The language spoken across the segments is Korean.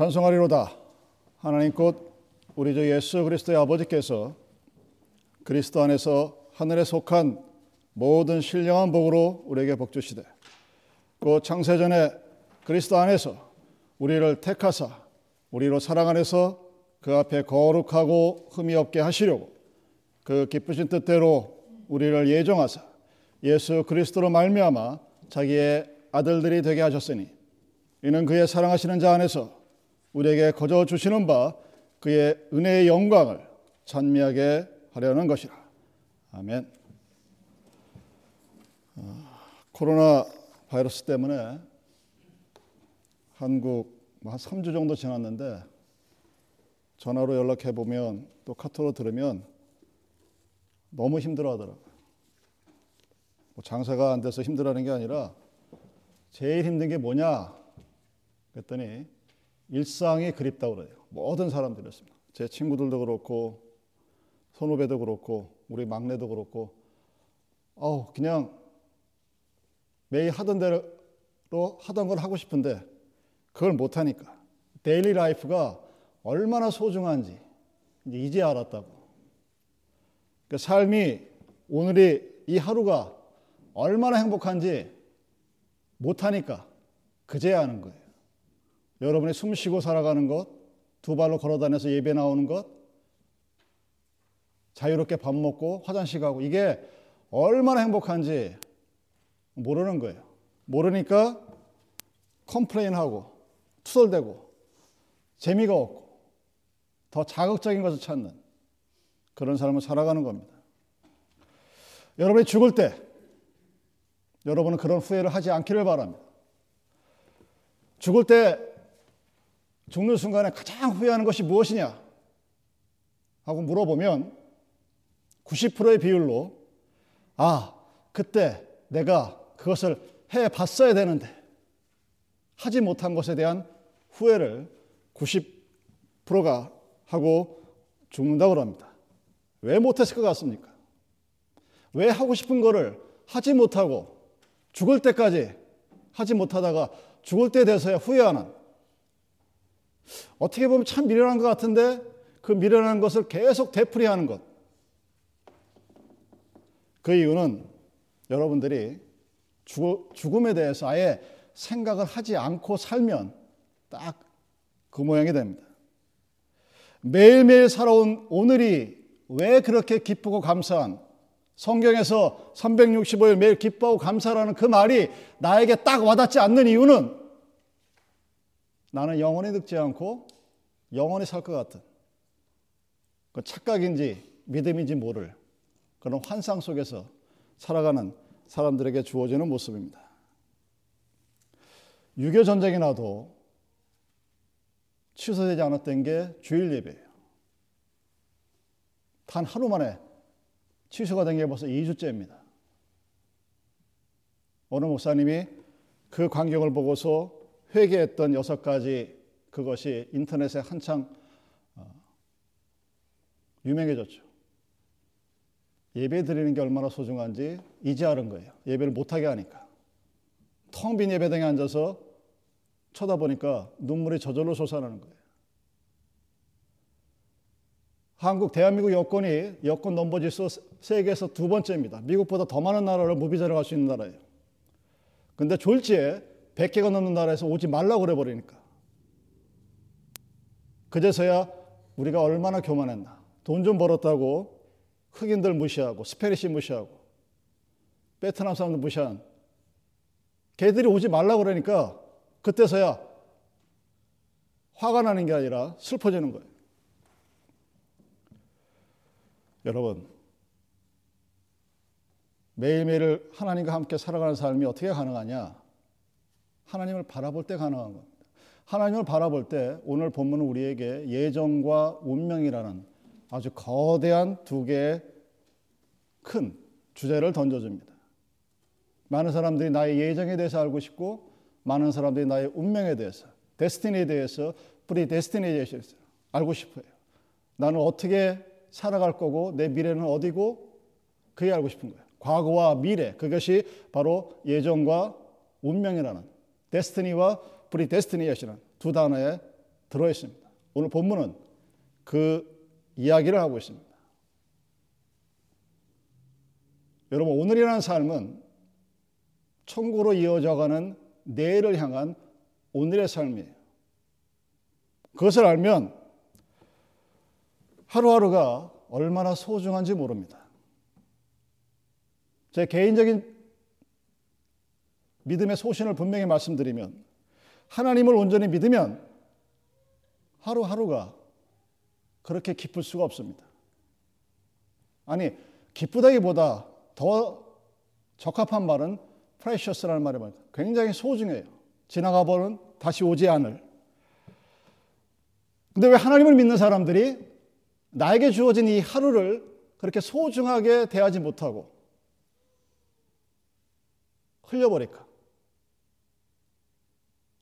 찬송하리로다. 하나님 곧 우리 주 예수 그리스도의 아버지께서 그리스도 안에서 하늘에 속한 모든 신령한 복으로 우리에게 복 주시되 그 창세전에 그리스도 안에서 우리를 택하사 우리로 사랑 안에서 그 앞에 거룩하고 흠이 없게 하시려고 그 기쁘신 뜻대로 우리를 예정하사 예수 그리스도로 말미암아 자기의 아들들이 되게 하셨으니 이는 그의 사랑하시는 자 안에서 우리에게 거저 주시는 바 그의 은혜의 영광을 찬미하게 하려는 것이라. 아멘. 어, 코로나 바이러스 때문에 한국 뭐한 3주 정도 지났는데 전화로 연락해 보면 또 카톡으로 들으면 너무 힘들어 하더라고요. 뭐 장사가 안 돼서 힘들어하는 게 아니라 제일 힘든 게 뭐냐? 그랬더니 일상이 그립다고 그래요. 모든 사람들이 그렇습니다. 제 친구들도 그렇고 선후배도 그렇고 우리 막내도 그렇고 아우 그냥 매일 하던 대로 하던 걸 하고 싶은데 그걸 못 하니까 daily life가 얼마나 소중한지 이제 알았다고. 그 삶이 오늘이 이 하루가 얼마나 행복한지 못 하니까 그제야 하는 거예요. 여러분이 숨 쉬고 살아가는 것, 두 발로 걸어 다녀서 예배 나오는 것, 자유롭게 밥 먹고 화장실 가고 이게 얼마나 행복한지 모르는 거예요. 모르니까 complain하고 투덜대고 재미가 없고 더 자극적인 것을 찾는 그런 삶을 살아가는 겁니다. 여러분이 죽을 때 여러분은 그런 후회를 하지 않기를 바랍니다. 죽을 때 죽는 순간에 가장 후회하는 것이 무엇이냐? 하고 물어보면 90%의 비율로 아, 그때 내가 그것을 해 봤어야 되는데 하지 못한 것에 대한 후회를 90%가 하고 죽는다고 합니다. 왜 못했을 것 같습니까? 왜 하고 싶은 거를 하지 못하고 죽을 때까지 하지 못하다가 죽을 때 돼서야 후회하는 어떻게 보면 참 미련한 것 같은데 그 미련한 것을 계속 되풀이하는 것. 그 이유는 여러분들이 죽음에 대해서 아예 생각을 하지 않고 살면 딱 그 모양이 됩니다. 매일매일 살아온 오늘이 왜 그렇게 기쁘고 감사한 성경에서 365일 매일 기뻐하고 감사라는 그 말이 나에게 딱 와닿지 않는 이유는 나는 영원히 늙지 않고 영원히 살 것 같은 그 착각인지 믿음인지 모를 그런 환상 속에서 살아가는 사람들에게 주어지는 모습입니다. 유교 전쟁이 나도 취소되지 않았던 게 주일 예배예요. 단 하루 만에 취소가 된 게 벌써 2주째입니다. 어느 목사님이 그 광경을 보고서 회개했던 여섯 가지 그것이 인터넷에 한창 어, 유명해졌죠. 예배 드리는 게 얼마나 소중한지 이제 알은 거예요. 예배를 못하게 하니까. 텅 빈 예배당에 앉아서 쳐다보니까 눈물이 저절로 솟아나는 거예요. 한국, 대한민국 여권이 여권 넘버 지수 세계에서 두 번째입니다. 미국보다 더 많은 나라를 무비자로 갈 수 있는 나라예요. 근데 졸지에 100개가 넘는 나라에서 오지 말라고 그래버리니까. 그제서야 우리가 얼마나 교만했나. 돈 좀 벌었다고 흑인들 무시하고 스페니시 무시하고 베트남 사람들 무시한 걔들이 오지 말라고 그러니까 그때서야 화가 나는 게 아니라 슬퍼지는 거예요. 여러분, 매일매일 하나님과 함께 살아가는 삶이 어떻게 가능하냐? 하나님을 바라볼 때 가능한 겁니다. 하나님을 바라볼 때 오늘 본문은 우리에게 예정과 운명이라는 아주 거대한 두 개의 큰 주제를 던져줍니다. 많은 사람들이 나의 예정에 대해서 알고 싶고 많은 사람들이 나의 운명에 대해서 destiny에 대해서 predestiny에 대해서 알고 싶어요. 나는 어떻게 살아갈 거고 내 미래는 어디고 그게 알고 싶은 거예요. 과거와 미래 그것이 바로 예정과 운명이라는 데스티니와 프리데스티니이시는 두 단어의 들어 있습니다. 오늘 본문은 그 이야기를 하고 있습니다. 여러분, 오늘이라는 삶은 천국으로 이어져가는 내일을 향한 오늘의 삶이에요. 그것을 알면 하루하루가 얼마나 소중한지 모릅니다. 제 개인적인 믿음의 소신을 분명히 말씀드리면 하나님을 온전히 믿으면 하루하루가 그렇게 기쁠 수가 없습니다. 아니, 기쁘다기보다 더 적합한 말은 precious라는 말이 말 굉장히 소중해요. 지나가 버는 다시 오지 않을. 근데 왜 하나님을 믿는 사람들이 나에게 주어진 이 하루를 그렇게 소중하게 대하지 못하고 흘려버릴까?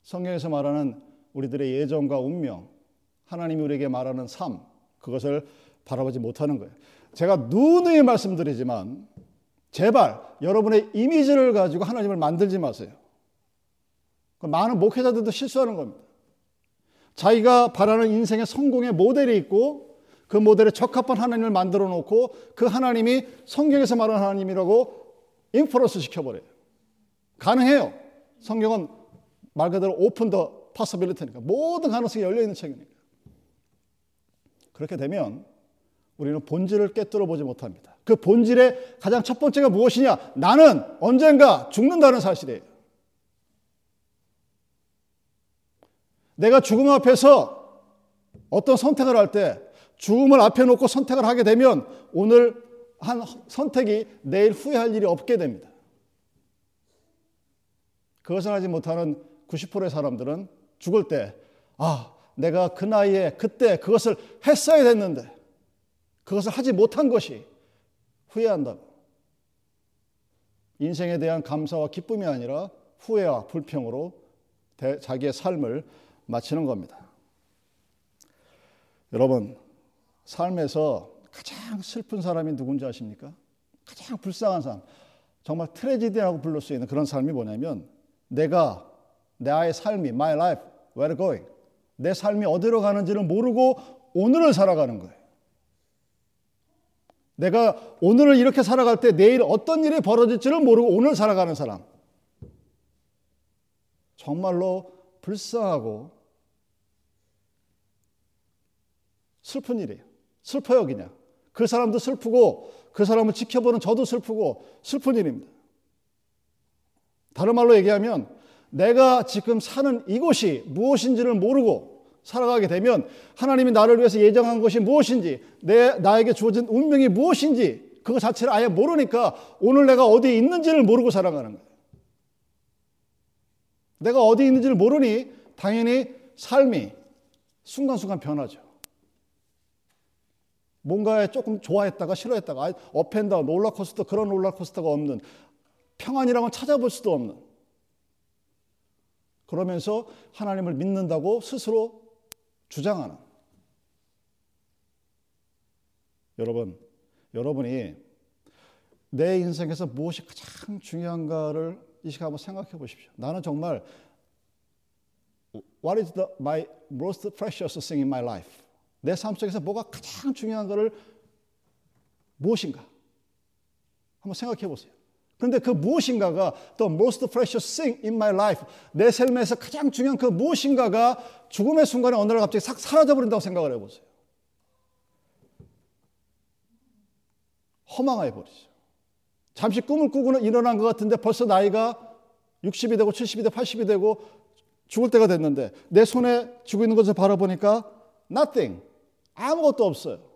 성경에서 말하는 우리들의 예정과 운명, 하나님이 우리에게 말하는 삶, 그것을 바라보지 못하는 거예요. 제가 누누이 말씀드리지만 제발 여러분의 이미지를 가지고 하나님을 만들지 마세요. 그 많은 목회자들도 실수하는 겁니다. 자기가 바라는 인생의 성공의 모델이 있고 그 모델에 적합한 하나님을 만들어 놓고 그 하나님이 성경에서 말하는 하나님이라고 enforce 시켜버려요. 가능해요. 성경은 말 그대로 open the possibility니까 모든 가능성이 열려 있는 책이니까. 그렇게 되면 우리는 본질을 깨뜨려 보지 못합니다. 그 본질의 가장 첫 번째가 무엇이냐? 나는 언젠가 죽는다는 사실이에요. 내가 죽음 앞에서 어떤 선택을 할 때 죽음을 앞에 놓고 선택을 하게 되면 오늘 한 선택이 내일 후회할 일이 없게 됩니다. 그것을 하지 못하는 90%의 사람들은 죽을 때, 아, 내가 그 나이에 그때 그것을 했어야 됐는데, 그것을 하지 못한 것이 후회한다고. 인생에 대한 감사와 기쁨이 아니라 후회와 불평으로 자기의 삶을 마치는 겁니다. 여러분, 삶에서 가장 슬픈 사람이 누군지 아십니까? 가장 불쌍한 사람. 정말 트레지디라고 부를 수 있는 그런 삶이 뭐냐면 내가 나의 삶이 my life where going 내 삶이 어디로 가는지를 모르고 오늘을 살아가는 거예요. 내가 오늘을 이렇게 살아갈 때 내일 어떤 일이 벌어질지를 모르고 오늘 살아가는 사람. 정말로 불쌍하고 슬픈 일이에요. 슬퍼요, 그냥. 그 사람도 슬프고 그 사람을 지켜보는 저도 슬프고 슬픈 일입니다. 다른 말로 얘기하면 내가 지금 사는 이곳이 무엇인지를 모르고 살아가게 되면 하나님이 나를 위해서 예정한 것이 무엇인지 내 나에게 주어진 운명이 무엇인지 그거 자체를 아예 모르니까 오늘 내가 어디 있는지를 모르고 살아가는 거예요. 내가 어디 있는지를 모르니 당연히 삶이 순간순간 변하죠. 뭔가에 조금 좋아했다가 싫어했다가 up and down 롤러코스터 그런 롤러코스터가 없는 평안이라고 찾아볼 수도 없는 그러면서 하나님을 믿는다고 스스로 주장하는 여러분 여러분이 내 인생에서 무엇이 가장 중요한가를 이 시간 한번 생각해 보십시오. 나는 정말 What is the, my most precious thing in my life? 내 삶 속에서 뭐가 가장 중요한가를 무엇인가? 한번 생각해 보세요. 그런데 그 무엇인가가 the most precious thing in my life 내 삶에서 가장 중요한 그 무엇인가가 죽음의 순간에 어느 날 갑자기 싹 사라져 버린다고 생각을 해보세요. 허망해 버리죠. 잠시 꿈을 꾸고는 일어난 것 같은데 벌써 나이가 60이 되고 70이 되고 80이 되고 죽을 때가 됐는데 내 손에 쥐고 있는 것을 바라보니까 nothing 아무것도 없어요.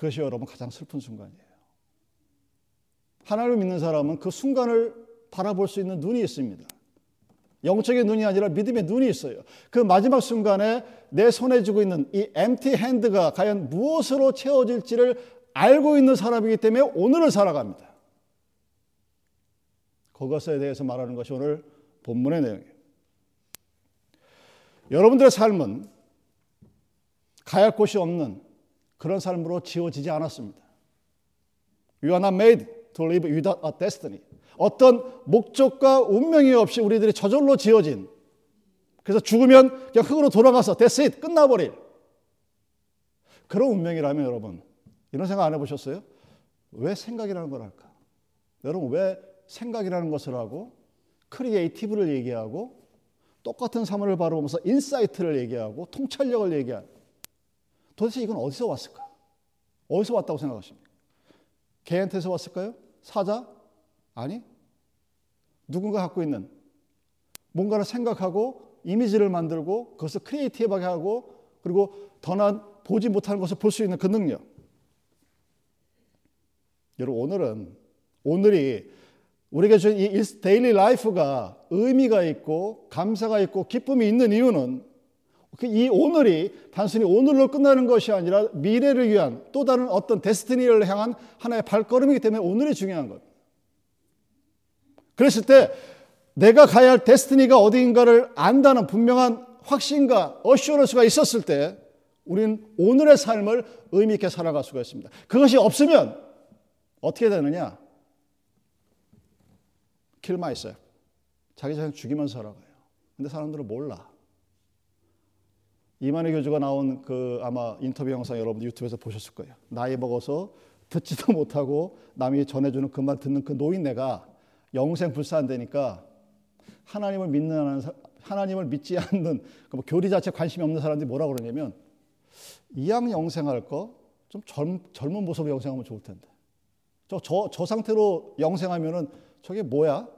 그것이 여러분 가장 슬픈 순간이에요. 하나님을 믿는 사람은 그 순간을 바라볼 수 있는 눈이 있습니다. 영적인 눈이 아니라 믿음의 눈이 있어요. 그 마지막 순간에 내 손에 쥐고 있는 이 empty hand가 과연 무엇으로 채워질지를 알고 있는 사람이기 때문에 오늘을 살아갑니다. 그것에 대해서 말하는 것이 오늘 본문의 내용이에요. 여러분들의 삶은 가야 곳이 없는 그런 삶으로 지어지지 않았습니다. You are not made to live without a destiny. 어떤 목적과 운명이 없이 우리들이 저절로 지어진 그래서 죽으면 그냥 흙으로 돌아가서 됐어 끝나버릴 그런 운명이라면 여러분 이런 생각 안 해보셨어요? 왜 생각이라는 걸 할까? 여러분 왜 생각이라는 것을 하고 creative를 얘기하고 똑같은 사물을 바라보면서 insight를 얘기하고 통찰력을 얘기하고 도대체 이건 어디서 왔을까? 어디서 왔다고 생각하십니까? 개한테서 왔을까요? 사자? 아니. 누군가 갖고 있는 뭔가를 생각하고 이미지를 만들고 그것을 creative하게 하고 그리고 더난 보지 못하는 것을 볼 수 있는 그 능력. 여러분 오늘은 오늘이 우리가 주는 이 daily life가 의미가 있고 감사가 있고 기쁨이 있는 이유는 그 이 오늘이 단순히 오늘로 끝나는 것이 아니라 미래를 위한 또 다른 어떤 destiny를 향한 하나의 발걸음이기 때문에 오늘이 중요한 것. 그랬을 때 내가 가야 할 destiny가 어디인가를 안다는 분명한 확신과 assurance가 있었을 때 우리는 오늘의 삶을 의미 있게 살아갈 수가 있습니다. 그것이 없으면 어떻게 되느냐? kill myself. 자기 자신 죽이면서 살아가요. 근데 사람들은 몰라. 이만희 교주가 나온 그 아마 인터뷰 영상 여러분 유튜브에서 보셨을 거예요. 나이 먹어서 듣지도 못하고 남이 전해주는 그 말 듣는 그 노인네가 영생 불사한다니까 하나님을 믿는 하나님을 믿지 않는 그뭐 교리 자체 관심이 없는 사람들이 뭐라 그러냐면 이왕 영생할 거 좀 젊은 모습으로 영생하면 좋을 텐데 저, 저, 저 상태로 영생하면은 저게 뭐야?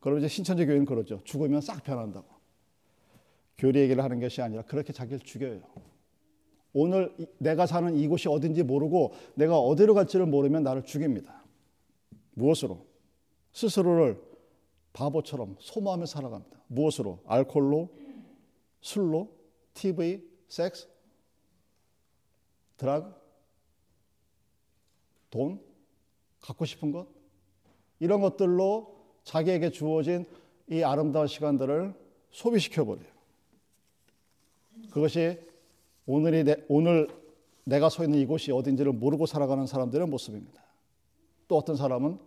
그럼 이제 신천지 교회는 그러죠. 죽으면 싹 변한다고. 교리 얘기를 하는 것이 아니라 그렇게 자기를 죽여요. 오늘 내가 사는 이곳이 어딘지 모르고 내가 어디로 갈지를 모르면 나를 죽입니다. 무엇으로? 스스로를 바보처럼 소모하며 살아갑니다. 무엇으로? 알코올로, 술로, TV, 섹스, 드라그, 돈, 갖고 싶은 것 이런 것들로 자기에게 주어진 이 아름다운 시간들을 소비시켜 버려요. 그것이 오늘이 내, 오늘 내가 서 있는 이곳이 어딘지를 모르고 살아가는 사람들의 모습입니다. 또 어떤 사람은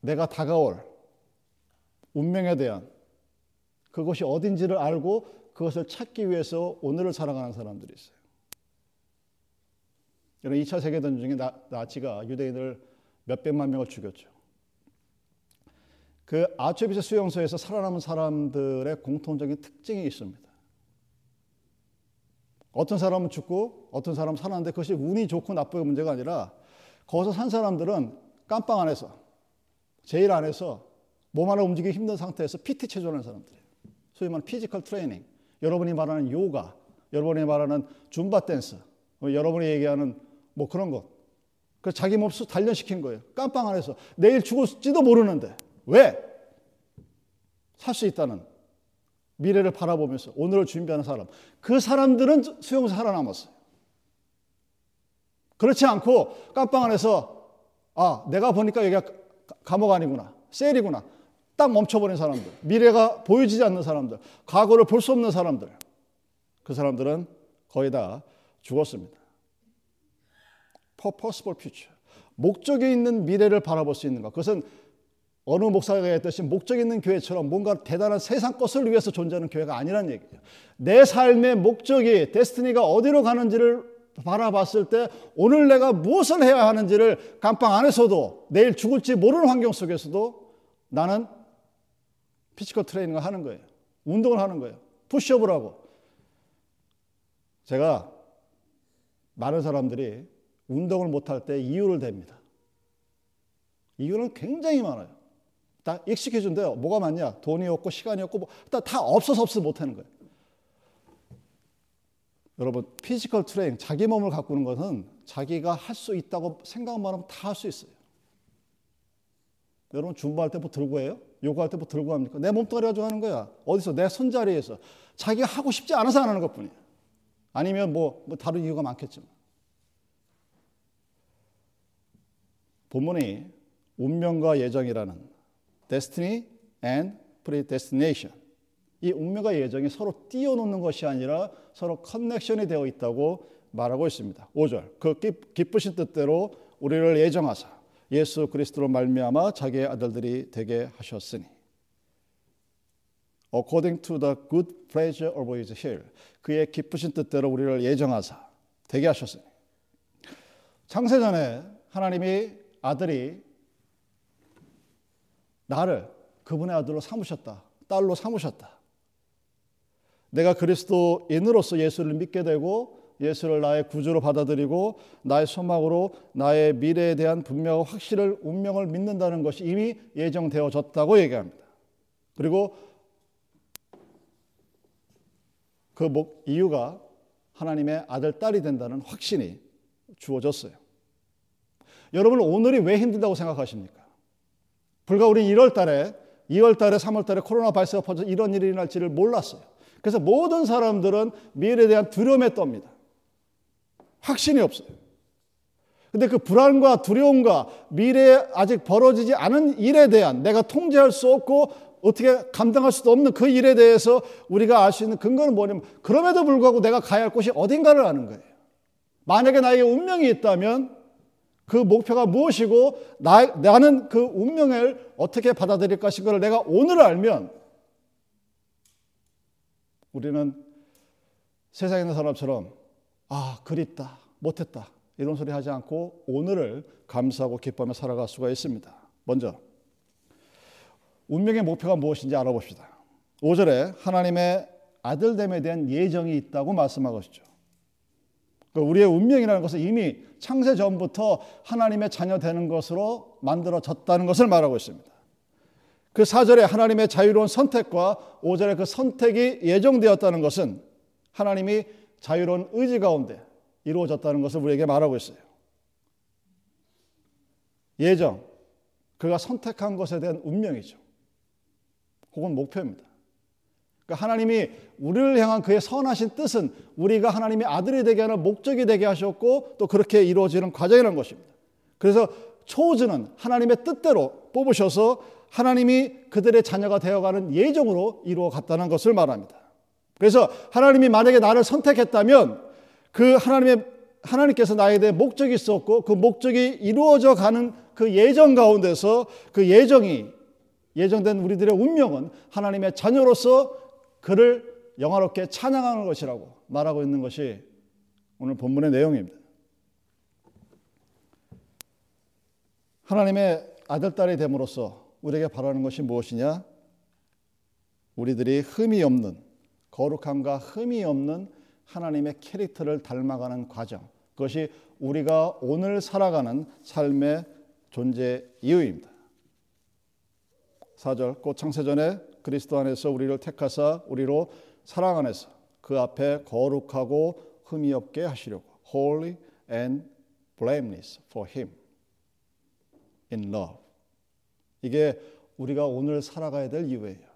내가 다가올 운명에 대한 그것이 어딘지를 알고 그것을 찾기 위해서 오늘을 살아가는 사람들이 있어요. 여러분 2차 세계대전 중에 나, 나치가 유대인을 몇백만 명을 죽였죠. 그 아초비스 수용소에서 살아남은 사람들의 공통적인 특징이 있습니다. 어떤 사람은 죽고 어떤 사람은 살았는데 그것이 운이 좋고 나쁘의 문제가 아니라 거기서 산 사람들은 깜빵 안에서 jail 안에서 몸 하나 움직이기 힘든 상태에서 PT 체조하는 사람들이에요. 소위 말하는 physical training. 여러분이 말하는 요가, 여러분이 말하는 줌바 댄스, 뭐 여러분이 얘기하는 뭐 그런 것. 그 자기 몹수 단련시킨 거예요. 깜빵 안에서. 내일 죽을지도 모르는데. 왜? 살 수 있다는 미래를 바라보면서 오늘을 준비하는 사람. 그 사람들은 수용소 살아남았어요. 그렇지 않고 깜빵 안에서 아, 내가 보니까 여기가 감옥 아니구나. 셀이구나. 딱 멈춰버린 사람들. 미래가 보여지지 않는 사람들. 과거를 볼 수 없는 사람들. 그 사람들은 거의 다 죽었습니다. purposeful future. 목적이 있는 미래를 바라볼 수 있는 것. 그것은 어느 목사가 했듯이 목적 있는 교회처럼 뭔가 대단한 세상 것을 위해서 존재하는 교회가 아니란 얘기예요. 내 삶의 목적이 destiny가 어디로 가는지를 바라봤을 때 오늘 내가 무엇을 해야 하는지를 감방 안에서도 내일 죽을지 모르는 환경 속에서도 나는 physical training을 하는 거예요. 운동을 하는 거예요. 푸시업을 하고. 제가 많은 사람들이 운동을 못할 때 이유를 댑니다. 이유는 굉장히 많아요. 다 excuse인데요. 뭐가 많냐? 돈이 없고 시간이 없고 뭐, 다, 다 없어서 없어서 못하는 거예요. 여러분 physical training 자기 몸을 가꾸는 것은 자기가 할 수 있다고 생각만 하면 다 할 수 있어요. 여러분 줌바할 때 뭐 들고 해요? 요가할 때 뭐 들고 합니까? 내 몸뚱아리 가지고 하는 거야. 어디서 내 손자리에서 자기가 하고 싶지 않아서 안 하는 것뿐이에요. 아니면 뭐, 뭐 다른 이유가 많겠지만. 본문이 운명과 예정이라는 destiny and predestination. 이 운명과 예정이 서로 띄워놓는 것이 아니라 서로 커넥션이 되어 있다고 말하고 있습니다. 5절. 그 기쁘신 뜻대로 우리를 예정하사 예수 그리스도로 말미암아 자기의 아들들이 되게 하셨으니. According to the good pleasure of his will 그의 기쁘신 뜻대로 우리를 예정하사 되게 하셨으니. 창세전에 하나님이 아들이 나를 그분의 아들로 삼으셨다. 딸로 삼으셨다. 내가 그리스도인으로서 예수를 믿게 되고 예수를 나의 구주로 받아들이고 나의 소망으로 나의 미래에 대한 분명한 확실을 운명을 믿는다는 것이 이미 예정되어졌다고 얘기합니다. 그리고 그 목, 이유가 하나님의 아들, 딸이 된다는 확신이 주어졌어요. 여러분 오늘이 왜 힘들다고 생각하십니까? 불과 우리 1월 달에 2월 달에 3월 달에 코로나 바이러스가 퍼져 이런 일이 일어날지를 몰랐어요. 그래서 모든 사람들은 미래에 대한 두려움에 떱니다. 확신이 없어요. 근데 그 불안과 두려움과 미래에 아직 벌어지지 않은 일에 대한 내가 통제할 수 없고 어떻게 감당할 수도 없는 그 일에 대해서 우리가 알 수 있는 근거는 뭐냐면 그럼에도 불구하고 내가 가야 할 곳이 어딘가를 아는 거예요. 만약에 나에게 운명이 있다면 그 목표가 무엇이고 나, 나는 그 운명을 어떻게 받아들일 것인가를 내가 오늘 알면 우리는 세상에 있는 사람처럼 아 그립다 못했다 이런 소리 하지 않고 오늘을 감사하고 기뻐하며 살아갈 수가 있습니다. 먼저 운명의 목표가 무엇인지 알아봅시다. 5절에 하나님의 아들됨에 대한 예정이 있다고 말씀하고 있죠. 그러니까 우리의 운명이라는 것은 이미 창세 전부터 하나님의 자녀 되는 것으로 만들어졌다는 것을 말하고 있습니다. 그 4절에 하나님의 자유로운 선택과 5절에 그 선택이 예정되었다는 것은 하나님이 자유로운 의지 가운데 이루어졌다는 것을 우리에게 말하고 있어요. 예정, 그가 선택한 것에 대한 운명이죠. 혹은 목표입니다. 그러니까 하나님이 우리를 향한 그의 선하신 뜻은 우리가 하나님의 아들이 되게 하는 목적이 되게 하셨고 또 그렇게 이루어지는 과정이라는 것입니다. 그래서 초즈는 하나님의 뜻대로 뽑으셔서 하나님이 그들의 자녀가 되어가는 예정으로 이루어 갔다는 것을 말합니다. 그래서 하나님이 만약에 나를 선택했다면 그 하나님의 하나님께서 나에 대해 목적이 있었고 그 목적이 이루어져 가는 그 예정 가운데서 그 예정이 예정된 우리들의 운명은 하나님의 자녀로서 그를 영화롭게 찬양하는 것이라고 말하고 있는 것이 오늘 본문의 내용입니다. 하나님의 아들, 딸이 됨으로써 우리에게 바라는 것이 무엇이냐? 우리들이 흠이 없는, 거룩함과 흠이 없는 하나님의 캐릭터를 닮아가는 과정. 그것이 우리가 오늘 살아가는 삶의 존재 이유입니다. 4절 곧 창세전에 그리스도 안에서 우리를 택하사 우리로 사랑 안에서 그 앞에 거룩하고 흠이 없게 하시려고 holy and blameless for him in love 이게 우리가 오늘 살아가야 될 이유예요.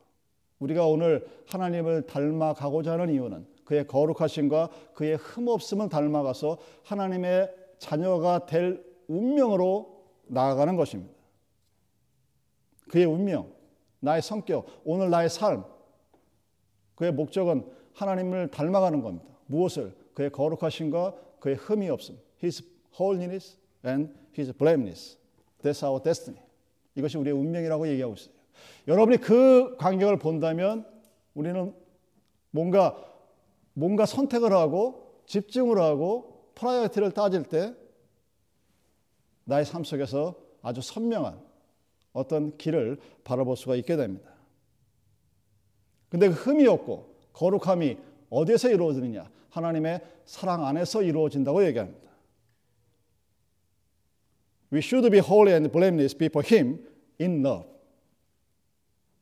우리가 오늘 하나님을 닮아가고자 하는 이유는 그의 거룩하심과 그의 흠없음을 닮아가서 하나님의 자녀가 될 운명으로 나아가는 것입니다. 그의 운명, 나의 성격, 오늘 나의 삶, 그의 목적은 하나님을 닮아가는 겁니다. 무엇을? 그의 거룩하심과 그의 흠이 없음. His holiness and His blameless. That's our destiny. 이것이 우리의 운명이라고 얘기하고 있어요. 여러분이 그 광경을 본다면 우리는 뭔가 뭔가 선택을 하고 집중을 하고 priority를 따질 때 나의 삶 속에서 아주 선명한 어떤 길을 바라볼 수가 있게 됩니다. 근데 그 흠이 없고 거룩함이 어디에서 이루어지느냐? 하나님의 사랑 안에서 이루어진다고 얘기합니다. We should be holy and blameless before Him in love.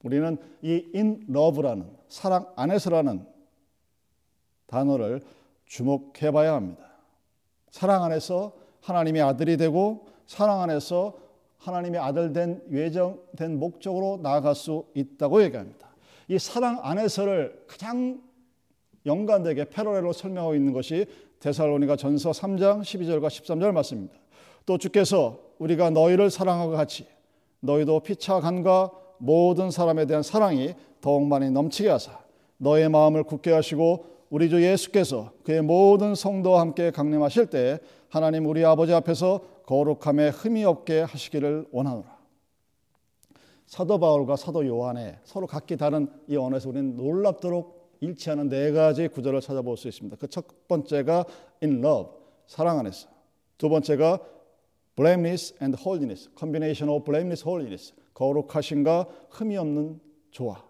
우리는 이 in love라는 사랑 안에서라는 단어를 주목해 봐야 합니다. 사랑 안에서 하나님의 아들이 되고 사랑 안에서 하나님의 아들 된 예정된 목적으로 나아갈 수 있다고 얘기합니다. 이 사랑 안에서를 가장 연관되게 패러렐로 설명하고 있는 것이 데살로니가 전서 3장 12절과 13절 말씀입니다. 또 주께서 우리가 너희를 사랑하고 같이 너희도 피차 간과 모든 사람에 대한 사랑이 더욱 많이 넘치게 하사 너의 마음을 굳게 하시고 우리 주 예수께서 그의 모든 성도와 함께 강림하실 때 하나님 우리 아버지 앞에서 거룩함에 흠이 없게 하시기를 원하노라. 사도 바울과 사도 요한의 서로 각기 다른 이 언어에서 우리는 놀랍도록 일치하는 네 가지 구절을 찾아볼 수 있습니다. 그 첫 번째가 in love, 사랑 안에서. 두 번째가 blameless and holiness, combination of blameless holiness, 거룩하신가 흠이 없는 조화.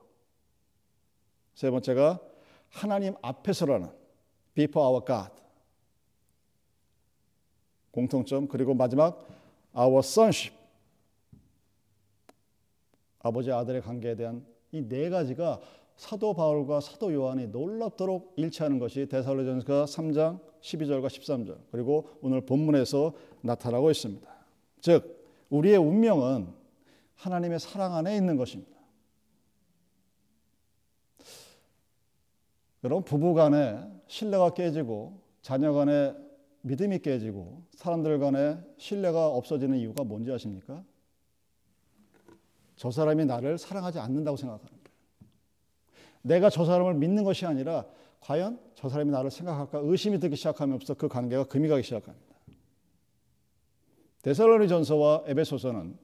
세 번째가 하나님 앞에서라는 before our God. 공통점 그리고 마지막 our sonship. 아버지 아들의 관계에 대한 이 네 가지가 사도 바울과 사도 요한이 놀랍도록 일치하는 것이 데살로전서 3장 12절과 13절 그리고 오늘 본문에서 나타나고 있습니다. 즉 우리의 운명은 하나님의 사랑 안에 있는 것입니다. 여러분 부부 간에 신뢰가 깨지고 자녀 간에 믿음이 깨지고 사람들 간에 신뢰가 없어지는 이유가 뭔지 아십니까? 저 사람이 나를 사랑하지 않는다고 생각하는 거예요. 내가 저 사람을 믿는 것이 아니라 과연 저 사람이 나를 생각할까 의심이 들기 시작하면서 그 관계가 금이 가기 시작합니다. 데살로니전서와 에베소서는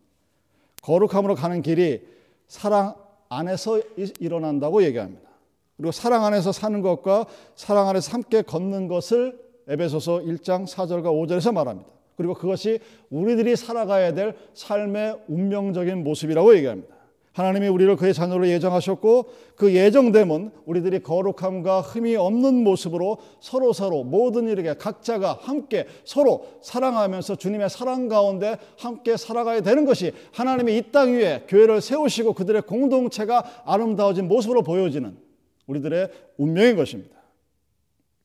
거룩함으로 가는 길이 사랑 안에서 일어난다고 얘기합니다. 그리고 사랑 안에서 사는 것과 사랑 안에서 함께 걷는 것을 에베소서 1장 4절과 5절에서 말합니다. 그리고 그것이 우리들이 살아가야 될 삶의 운명적인 모습이라고 얘기합니다. 하나님이 우리를 그의 자녀로 예정하셨고 그 예정됨은 우리들이 거룩함과 흠이 없는 모습으로 서로 서로 모든 일에게 각자가 함께 서로 사랑하면서 주님의 사랑 가운데 함께 살아가야 되는 것이 하나님이 이 땅 위에 교회를 세우시고 그들의 공동체가 아름다워진 모습으로 보여지는 우리들의 운명인 것입니다.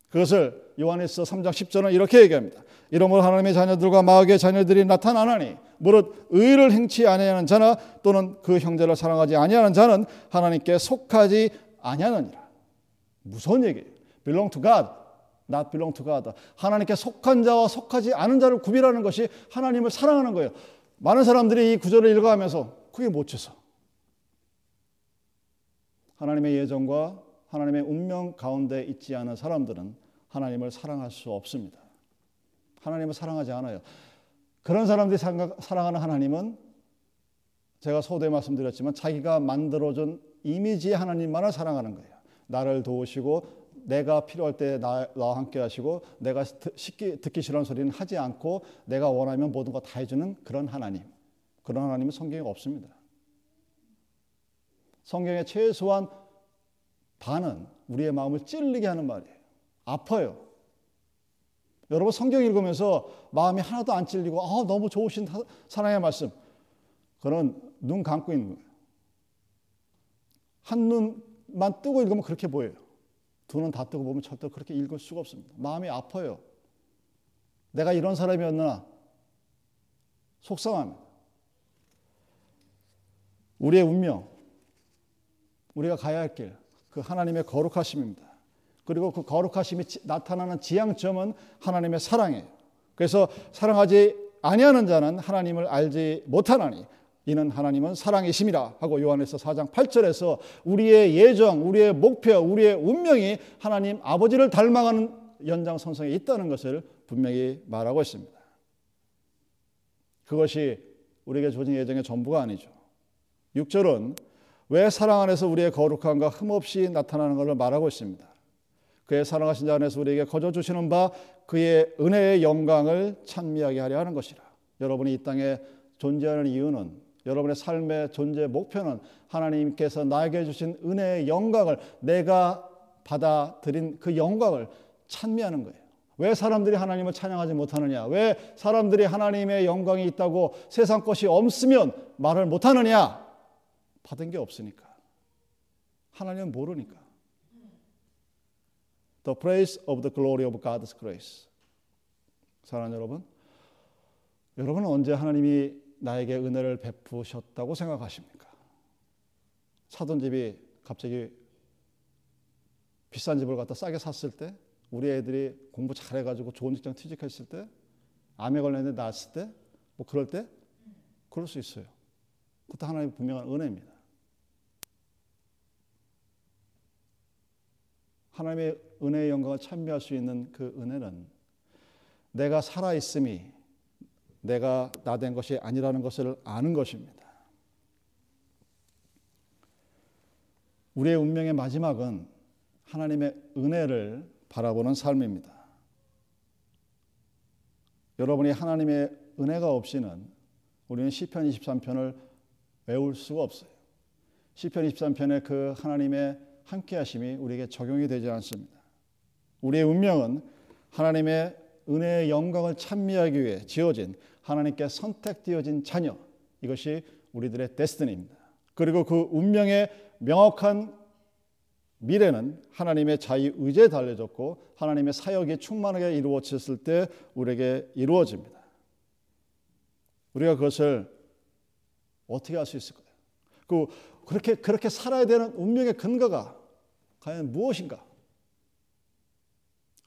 그것을 요한일서 3장 10절은 이렇게 얘기합니다. 이러므로 하나님의 자녀들과 마귀의 자녀들이 나타나나니 무릇 의를 행치 아니하는 자나 또는 그 형제를 사랑하지 아니하는 자는 하나님께 속하지 아니하느니라. 무서운 얘기예요. belong to God, not belong to God. 하나님께 속한 자와 속하지 않은 자를 구별하는 것이 하나님을 사랑하는 거예요. 많은 사람들이 이 구절을 읽어가면서 그게 못 쳐서 하나님의 예정과 하나님의 운명 가운데 있지 않은 사람들은 하나님을 사랑할 수 없습니다. 하나님을 사랑하지 않아요. 그런 사람들이 사랑하는 하나님은 제가 소대 말씀드렸지만 자기가 만들어준 이미지의 하나님만을 사랑하는 거예요. 나를 도우시고 내가 필요할 때 나, 와 함께 하시고 내가 듣기, 듣기 싫은 소리는 하지 않고 내가 원하면 모든 거 다 해주는 그런 하나님. 그런 하나님은 성경에 없습니다. 성경의 최소한 반은 우리의 마음을 찔리게 하는 말이에요. 아파요. 여러분 성경 읽으면서 마음이 하나도 안 찔리고 아, 너무 좋으신 사랑의 말씀. 그런 눈 감고 있는 거예요. 한 눈만 뜨고 읽으면 그렇게 보여요. 두 눈 다 뜨고 보면 절대 그렇게 읽을 수가 없습니다. 마음이 아파요. 내가 이런 사람이었나 속상합니다. 우리의 운명, 우리가 가야 할 길, 그 하나님의 거룩하심입니다. 그리고 그 거룩하심이 나타나는 지향점은 하나님의 사랑이에요. 그래서 사랑하지 아니하는 자는 하나님을 알지 못하나니 이는 하나님은 사랑이심이라 하고 요한에서 4장 8절에서 우리의 예정, 우리의 목표, 우리의 운명이 하나님 아버지를 닮아가는 연장선상에 있다는 것을 분명히 말하고 있습니다. 그것이 우리에게 주어진 예정의 전부가 아니죠. 6절은 왜 사랑 안에서 우리의 거룩함과 흠없이 나타나는 것을 말하고 있습니다. 그의 사랑하신 자 안에서 우리에게 거저 주시는 바 그의 은혜의 영광을 찬미하게 하려 하는 것이라. 여러분이 이 땅에 존재하는 이유는 여러분의 삶의 존재 목표는 하나님께서 나에게 주신 은혜의 영광을 내가 받아들인 그 영광을 찬미하는 거예요. 왜 사람들이 하나님을 찬양하지 못하느냐? 왜 사람들이 하나님의 영광이 있다고 세상 것이 없으면 말을 못하느냐? 받은 게 없으니까. 하나님은 모르니까. The praise of the glory of God's grace. 사랑하는 여러분, 여러분은 언제 하나님이 나에게 은혜를 베푸셨다고 생각하십니까? 사돈 집이 갑자기 비싼 집을 갖다 싸게 샀을 때, 우리 애들이 공부 잘해가지고 좋은 직장 취직했을 때, 암에 걸렸는데 나았을 때, 뭐 그럴 때, 그럴 수 있어요. 그것도 하나님의 분명한 은혜입니다. 하나님의 은혜의 영광을 찬미할 수 있는 그 은혜는 내가 살아 있음이 내가 나 된 것이 아니라는 것을 아는 것입니다. 우리의 운명의 마지막은 하나님의 은혜를 바라보는 삶입니다. 여러분이 하나님의 은혜가 없이는 우리는 시편 23편을 외울 수가 없어요. 시편 23편의 그 하나님의 함께 하심이 우리에게 적용이 되지 않습니다. 우리의 운명은 하나님의 은혜의 영광을 찬미하기 위해 지어진 하나님께 선택되어진 자녀 이것이 우리들의 데스티니입니다. 그리고 그 운명의 명확한 미래는 하나님의 자유 의지에 달려졌고 하나님의 사역이 충만하게 이루어졌을 때 우리에게 이루어집니다. 우리가 그것을 어떻게 할 수 있을까요? 그 그렇게 그렇게 살아야 되는 운명의 근거가 과연 무엇인가?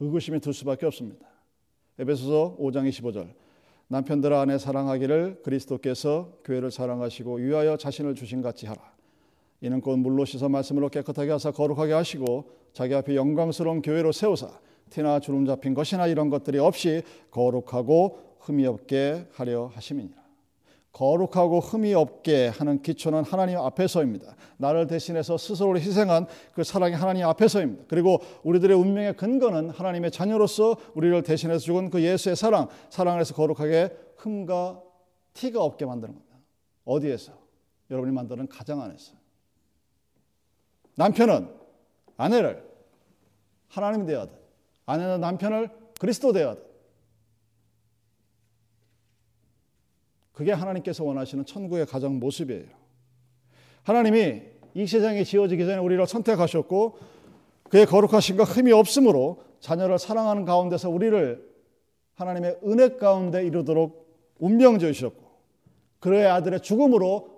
의구심이 들 수밖에 없습니다. 에베소서 5장 25절 남편들아 아내 사랑하기를 그리스도께서 교회를 사랑하시고 위하여 자신을 주신 같이 하라. 이는 곧 물로 씻어 말씀으로 깨끗하게 하사 거룩하게 하시고 자기 앞에 영광스러운 교회로 세우사 티나 주름 잡힌 것이나 이런 것들이 없이 거룩하고 흠이 없게 하려 하심이니라. 거룩하고 흠이 없게 하는 기초는 하나님 앞에서입니다. 나를 대신해서 스스로를 희생한 그 사랑이 하나님 앞에서입니다. 그리고 우리들의 운명의 근거는 하나님의 자녀로서 우리를 대신해서 죽은 그 예수의 사랑, 사랑 안에서 거룩하게 흠과 티가 없게 만드는 겁니다. 어디에서? 여러분이 만드는 가정 안에서. 남편은 아내를 하나님 되어야 아내는 남편을 그리스도 되어야 그게 하나님께서 원하시는 천국의 가정 모습이에요. 하나님이 이 세상에 지어지기 전에 우리를 선택하셨고 그의 거룩하신과 흠이 없으므로 자녀를 사랑하는 가운데서 우리를 하나님의 은혜 가운데 이루도록 운명 지으셨고 그의 아들의 죽음으로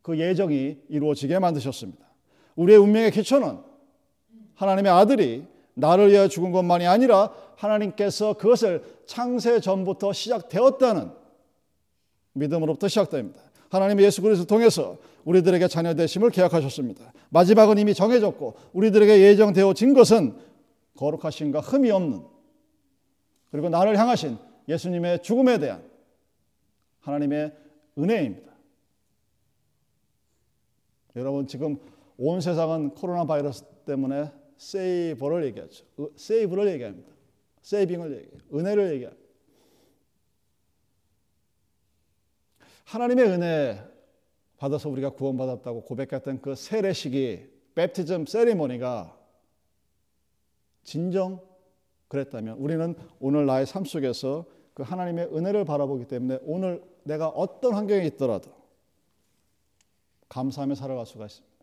그 예정이 이루어지게 만드셨습니다. 우리의 운명의 기초는 하나님의 아들이 나를 위하여 죽은 것만이 아니라 하나님께서 그것을 창세 전부터 시작되었다는 믿음으로부터 시작됩니다. 하나님 예수 그리스도 통해서 우리들에게 자녀 되심을 계약하셨습니다. 마지막은 이미 정해졌고 우리들에게 예정되어진 것은 거룩하신가 흠이 없는 그리고 나를 향하신 예수님의 죽음에 대한 하나님의 은혜입니다. 여러분 지금 온 세상은 코로나 바이러스 때문에 세이버를 얘기하죠. 세이브를 얘기합니다. 세이빙을 얘기해요. 은혜를 얘기합니다. 하나님의 은혜 받아서 우리가 구원받았다고 고백했던 그 세례식이 베프티즘 세리머니가 진정 그랬다면 우리는 오늘 나의 삶 속에서 그 하나님의 은혜를 바라보기 때문에 오늘 내가 어떤 환경에 있더라도 감사하며 살아갈 수가 있습니다.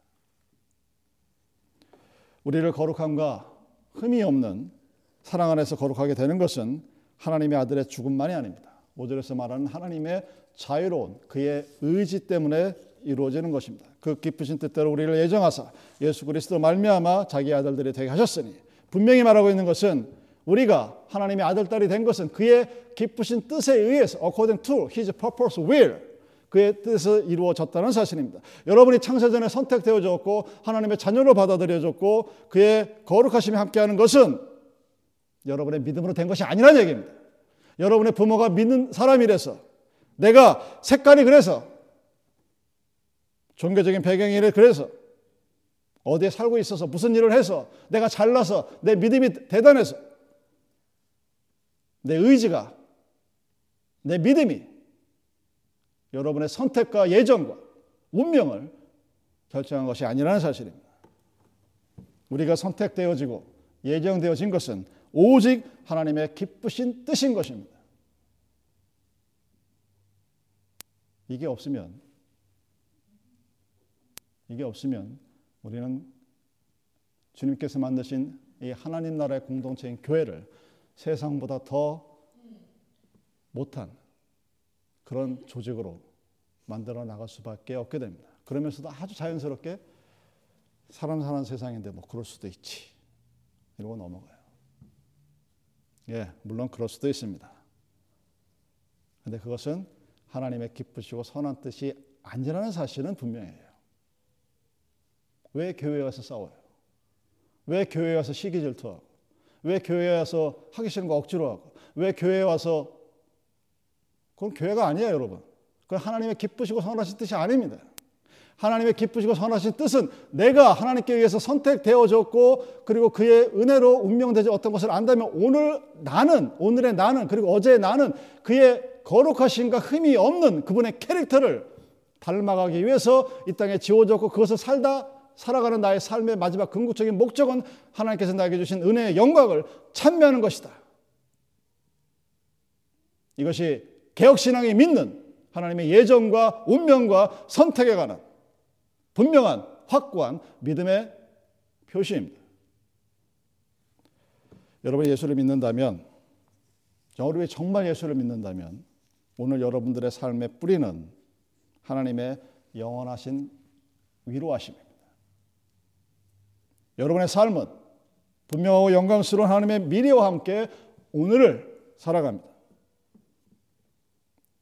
우리를 거룩함과 흠이 없는 사랑 안에서 거룩하게 되는 것은 하나님의 아들의 죽음만이 아닙니다. 5절에서 말하는 하나님의 자유로운 그의 의지 때문에 이루어지는 것입니다. 그 깊으신 뜻대로 우리를 예정하사 예수 그리스도 말미암아 자기 아들들이 되게 하셨으니 분명히 말하고 있는 것은 우리가 하나님의 아들 딸이 된 것은 그의 깊으신 뜻에 의해서 according to his purpose will 그의 뜻에서 이루어졌다는 사실입니다. 여러분이 창세전에 선택되어졌고 하나님의 자녀로 받아들여졌고 그의 거룩하심이 함께하는 것은 여러분의 믿음으로 된 것이 아니라는 얘기입니다. 여러분의 부모가 믿는 사람이라서 내가 색깔이 그래서 종교적인 배경이 그래서 어디에 살고 있어서 무슨 일을 해서 내가 잘나서 내 믿음이 대단해서 내 의지가 내 믿음이 여러분의 선택과 예정과 운명을 결정한 것이 아니라는 사실입니다. 우리가 선택되어지고 예정되어진 것은 오직 하나님의 기쁘신 뜻인 것입니다. 이게 없으면 이게 없으면 우리는 주님께서 만드신 이 하나님 나라의 공동체인 교회를 세상보다 더 못한 그런 조직으로 만들어 나갈 수밖에 없게 됩니다. 그러면서도 아주 자연스럽게 사람 사는 세상인데 뭐 그럴 수도 있지 이러고 넘어가요. 예, 물론 그럴 수도 있습니다. 근데 그것은 하나님의 기쁘시고 선한 뜻이 아니라는 사실은 분명해요. 왜 교회에 와서 싸워요? 왜 교회에 와서 시기 질투하고? 왜 교회에 와서 하기 싫은 거 억지로 하고? 왜 교회에 와서 그건 교회가 아니에요, 여러분. 그건 하나님의 기쁘시고 선하신 뜻이 아닙니다. 하나님의 기쁘시고 선하신 뜻은 내가 하나님께 의해서 선택되어졌고 그리고 그의 은혜로 운명되지 어떤 것을 안다면 오늘 나는 오늘의 나는 그리고 어제의 나는 그의 거룩하신가 흠이 없는 그분의 캐릭터를 닮아가기 위해서 이 땅에 지워졌고 그것을 살다 살아가는 나의 삶의 마지막 궁극적인 목적은 하나님께서 나에게 주신 은혜의 영광을 찬미하는 것이다. 이것이 개혁신앙이 믿는 하나님의 예정과 운명과 선택에 관한 분명한 확고한 믿음의 표시입니다. 여러분이 예수를 믿는다면, 여러분이 정말 예수를 믿는다면, 오늘 여러분들의 삶의 뿌리는 하나님의 영원하신 위로하심입니다. 여러분의 삶은 분명하고 영광스러운 하나님의 미래와 함께 오늘을 살아갑니다.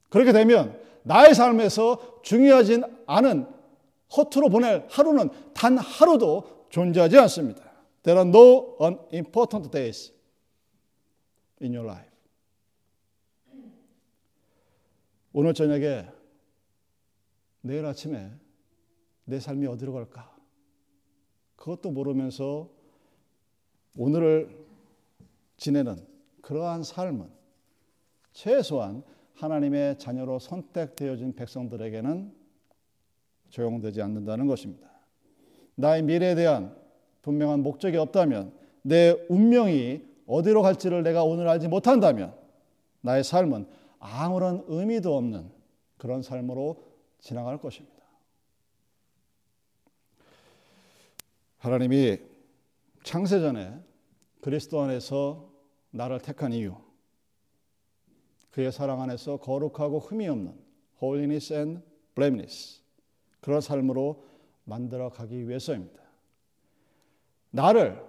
그렇게 되면 나의 삶에서 중요하진 않은 허투루 보낼 하루는 단 하루도 존재하지 않습니다. There are no unimportant days in your life. 오늘 저녁에 내일 아침에 내 삶이 어디로 갈까? 그것도 모르면서 오늘을 지내는 그러한 삶은 최소한 하나님의 자녀로 선택되어진 백성들에게는 적용되지 않는다는 것입니다. 나의 미래에 대한 분명한 목적이 없다면 내 운명이 어디로 갈지를 내가 오늘 알지 못한다면 나의 삶은 아무런 의미도 없는 그런 삶으로 지나갈 것입니다. 하나님이 창세전에 그리스도 안에서 나를 택한 이유, 그의 사랑 안에서 거룩하고 흠이 없는 holiness and blameless 그런 삶으로 만들어 가기 위해서입니다. 나를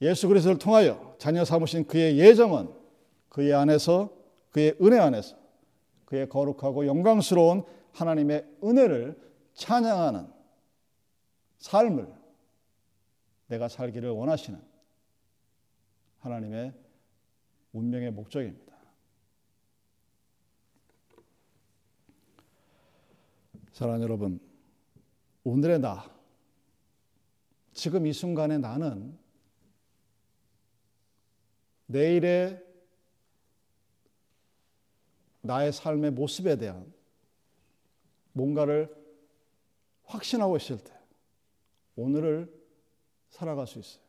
예수 그리스도를 통하여 자녀 삼으신 그의 예정은 그의 안에서 그의 은혜 안에서 그의 거룩하고 영광스러운 하나님의 은혜를 찬양하는 삶을 내가 살기를 원하시는 하나님의 운명의 목적입니다. 사랑하는 여러분, 오늘의 나, 지금 이 순간의 나는 내일의 나의 삶의 모습에 대한 뭔가를 확신하고 있을 때 오늘을 살아갈 수 있어요.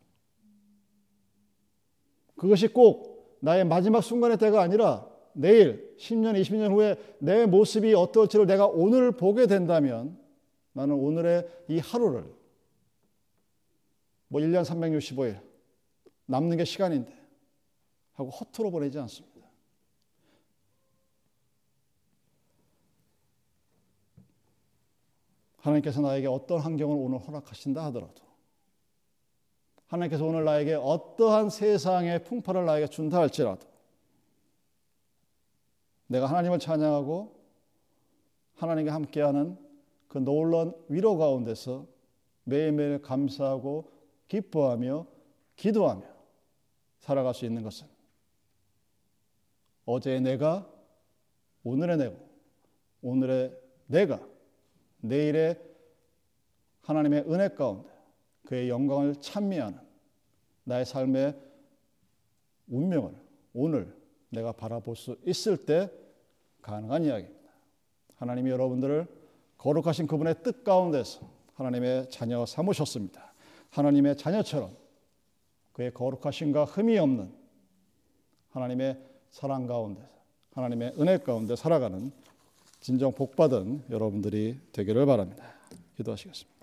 그것이 꼭 나의 마지막 순간의 때가 아니라 내일 10년, 20년 후에 내 모습이 어떨지를 내가 오늘 보게 된다면 나는 오늘의 이 하루를 뭐 1년 365일 남는 게 시간인데 하고 허투루 보내지 않습니다. 하나님께서 나에게 어떤 환경을 오늘 허락하신다 하더라도 하나님께서 오늘 나에게 어떠한 세상의 풍파를 나에게 준다 할지라도 내가 하나님을 찬양하고 하나님과 함께하는 그 놀라운 위로 가운데서 매일매일 감사하고 기뻐하며 기도하며 살아갈 수 있는 것은 어제의 내가 오늘의 내고 오늘의 내가 내일의 하나님의 은혜 가운데 그의 영광을 찬미하는 나의 삶의 운명을 오늘 내가 바라볼 수 있을 때 가능한 이야기입니다. 하나님이 여러분들을 거룩하신 그분의 뜻 가운데서 하나님의 자녀 삼으셨습니다. 하나님의 자녀처럼 그의 거룩하신가 흠이 없는 하나님의 사랑 가운데 하나님의 은혜 가운데 살아가는 진정 복받은 여러분들이 되기를 바랍니다. 기도하시겠습니다.